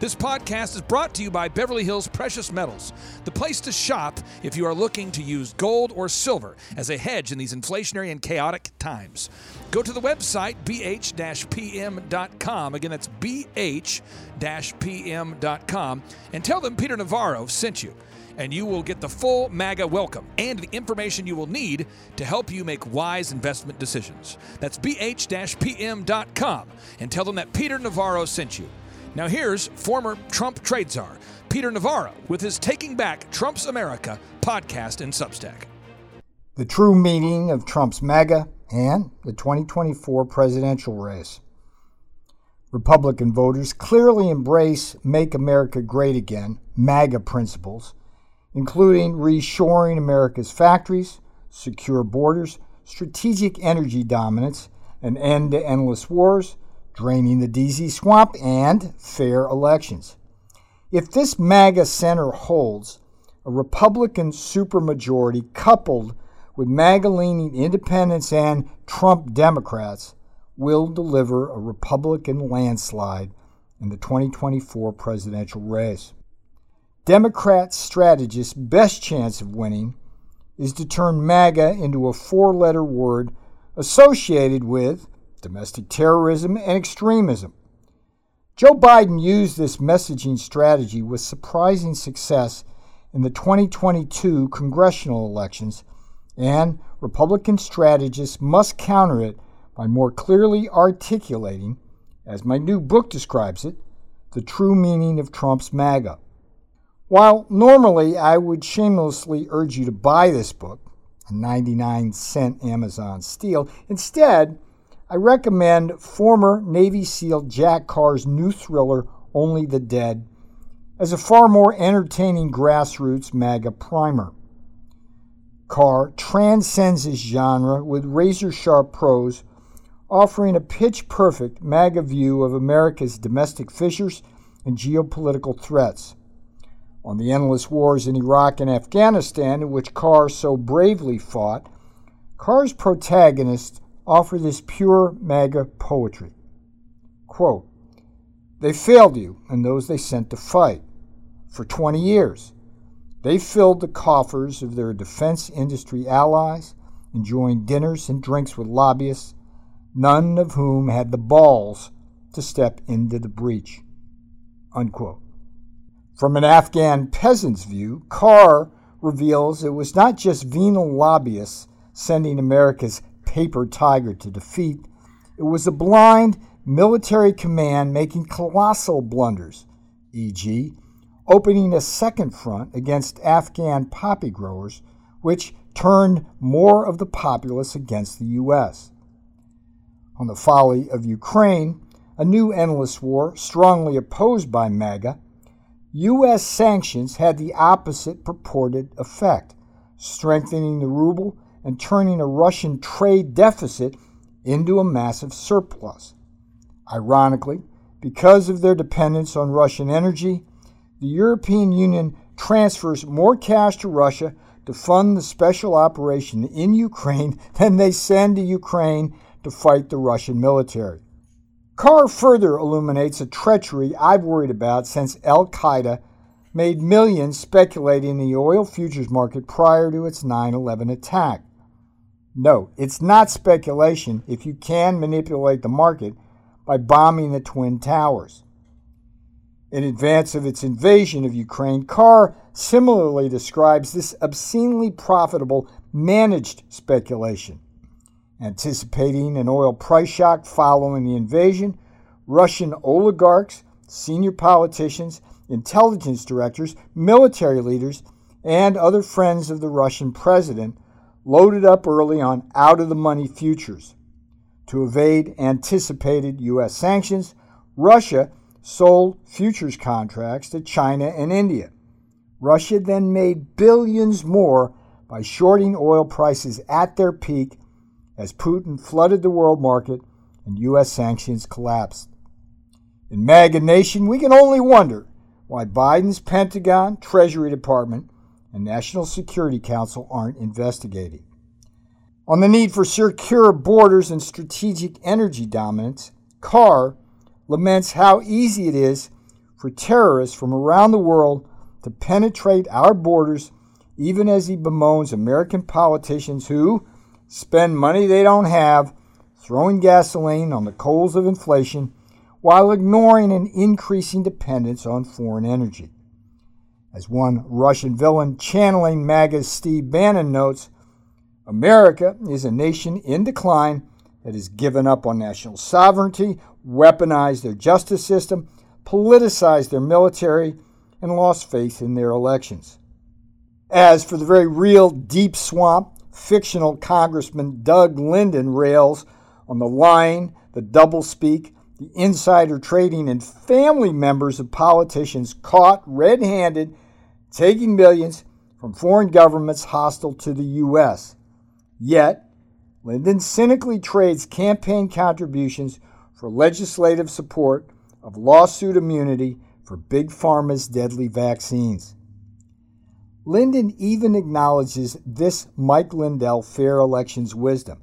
This podcast is brought to you by Beverly Hills Precious Metals, the place to shop if you are looking to use gold or silver as a hedge in these inflationary and chaotic times. Go to the website bh-pm.com. Again, that's bh-pm.com and tell them Peter Navarro sent you and you will get the full MAGA welcome and the information you will need to help you make wise investment decisions. That's bh-pm.com and tell them that Peter Navarro sent you. Now, here's former Trump trade czar, Peter Navarro, with his Taking Back Trump's America podcast and Substack. The true meaning of Trump's MAGA and the 2024 presidential race. Republican voters clearly embrace Make America Great Again, MAGA principles, including reshoring America's factories, secure borders, strategic energy dominance, an end to endless wars, draining the DC swamp, and fair elections. If this MAGA center holds, a Republican supermajority coupled with MAGA leaning independents and Trump Democrats will deliver a Republican landslide in the 2024 presidential race. Democrat strategists' best chance of winning is to turn MAGA into a four letter word associated with domestic terrorism, and extremism. Joe Biden used this messaging strategy with surprising success in the 2022 congressional elections, and Republican strategists must counter it by more clearly articulating, as my new book describes it, the true meaning of Trump's MAGA. While normally I would shamelessly urge you to buy this book, a 99 cent Amazon steal, instead, I recommend former Navy SEAL Jack Carr's new thriller, Only the Dead, as a far more entertaining grassroots MAGA primer. Carr transcends his genre with razor sharp prose, offering a pitch perfect MAGA view of America's domestic fissures and geopolitical threats. On the endless wars in Iraq and Afghanistan, in which Carr so bravely fought, Carr's protagonist offer this pure MAGA poetry. Quote, they failed you and those they sent to fight. For 20 years, they filled the coffers of their defense industry allies, enjoying dinners and drinks with lobbyists, none of whom had the balls to step into the breach. Unquote. From an Afghan peasant's view, Carr reveals it was not just venal lobbyists sending America's paper tiger to defeat. It was a blind military command making colossal blunders, e.g., opening a second front against Afghan poppy growers, which turned more of the populace against the U.S. On the folly of Ukraine, a new endless war strongly opposed by MAGA, U.S. sanctions had the opposite purported effect, strengthening the ruble and turning a Russian trade deficit into a massive surplus. Ironically, because of their dependence on Russian energy, the European Union transfers more cash to Russia to fund the special operation in Ukraine than they send to Ukraine to fight the Russian military. Carr further illuminates a treachery I've worried about since Al Qaeda made millions speculating in the oil futures market prior to its 9 11 attack. No, it's not speculation if you can manipulate the market by bombing the Twin Towers. In advance of its invasion of Ukraine, Carr similarly describes this obscenely profitable managed speculation. Anticipating an oil price shock following the invasion, Russian oligarchs, senior politicians, intelligence directors, military leaders, and other friends of the Russian president loaded up early on out of the money futures. To evade anticipated U.S. sanctions, Russia sold futures contracts to China and India. Russia then made billions more by shorting oil prices at their peak as Putin flooded the world market and U.S. sanctions collapsed. In MAGA Nation, we can only wonder why Biden's Pentagon, Treasury Department, and National Security Council aren't investigating. On the need for secure borders and strategic energy dominance, Carr laments how easy it is for terrorists from around the world to penetrate our borders, even as he bemoans American politicians who spend money they don't have throwing gasoline on the coals of inflation while ignoring an increasing dependence on foreign energy. As one Russian villain channeling MAGA's Steve Bannon notes, America is a nation in decline that has given up on national sovereignty, weaponized their justice system, politicized their military, and lost faith in their elections. As for the very real deep swamp, fictional Congressman Doug Linden rails on the lying, the doublespeak, the insider trading, and family members of politicians caught red handed taking millions from foreign governments hostile to the U.S. Yet, Linden cynically trades campaign contributions for legislative support of lawsuit immunity for Big Pharma's deadly vaccines. Linden even acknowledges this Mike Lindell fair elections wisdom.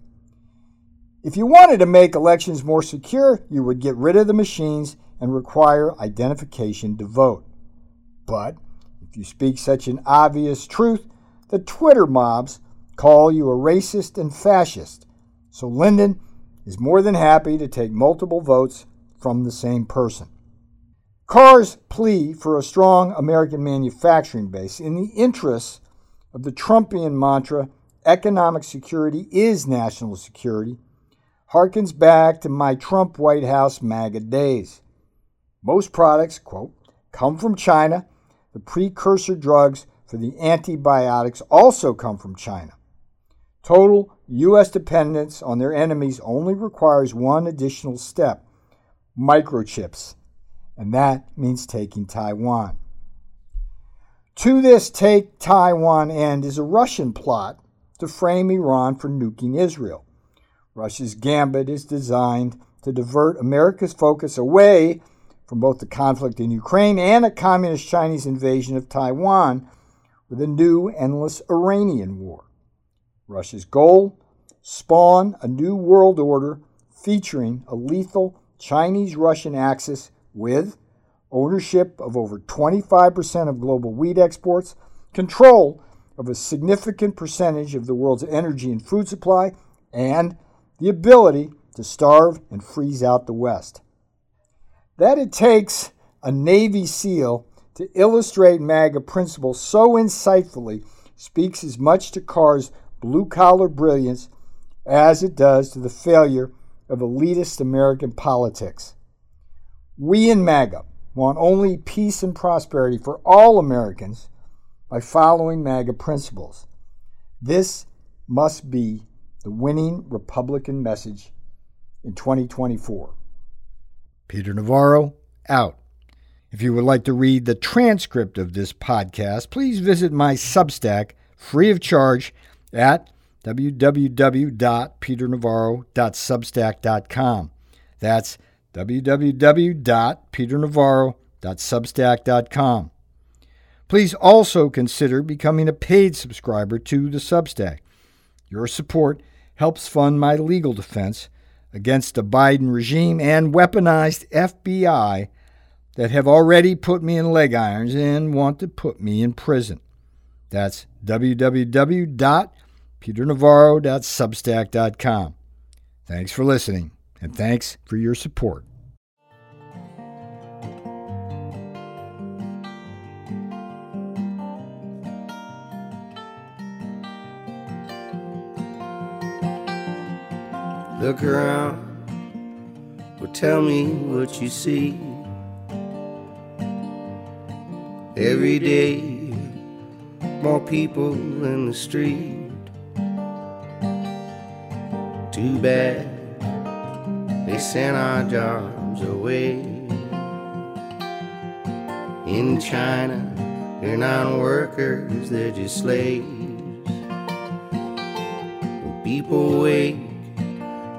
If you wanted to make elections more secure, you would get rid of the machines and require identification to vote. But you speak such an obvious truth, the Twitter mobs call you a racist and fascist. So Linden is more than happy to take multiple votes from the same person. Carr's plea for a strong American manufacturing base in the interests of the Trumpian mantra, economic security is national security, harkens back to my Trump White House MAGA days. Most products, quote, come from China. The precursor drugs for the antibiotics also come from China. Total U.S. dependence on their enemies only requires one additional step microchips, and that means taking Taiwan. To this take Taiwan end is a Russian plot to frame Iran for nuking Israel. Russia's gambit is designed to divert America's focus away from both the conflict in Ukraine and a communist Chinese invasion of Taiwan with a new endless Iranian war. Russia's goal spawn a new world order featuring a lethal Chinese Russian axis with ownership of over 25% of global wheat exports, control of a significant percentage of the world's energy and food supply, and the ability to starve and freeze out the West. That it takes a Navy SEAL to illustrate MAGA principles so insightfully speaks as much to Carr's blue collar brilliance as it does to the failure of elitist American politics. We in MAGA want only peace and prosperity for all Americans by following MAGA principles. This must be the winning Republican message in 2024. Peter Navarro, out. If you would like to read the transcript of this podcast, please visit my Substack free of charge at www.peternavarro.substack.com. That's www.peternavarro.substack.com. Please also consider becoming a paid subscriber to the Substack. Your support helps fund my legal defense against the Biden regime and weaponized FBI that have already put me in leg irons and want to put me in prison. That's www.peternavarro.substack.com. Thanks for listening, and thanks for your support. Look around, but tell me what you see. Every day, more people in the street. Too bad they sent our jobs away. In China, they're not workers, they're just slaves. People wake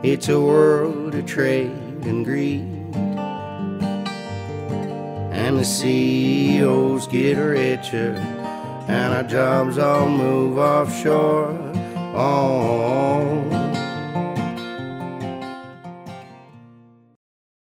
it's a world of trade and greed. And the CEOs get richer, and our jobs all move offshore. Oh,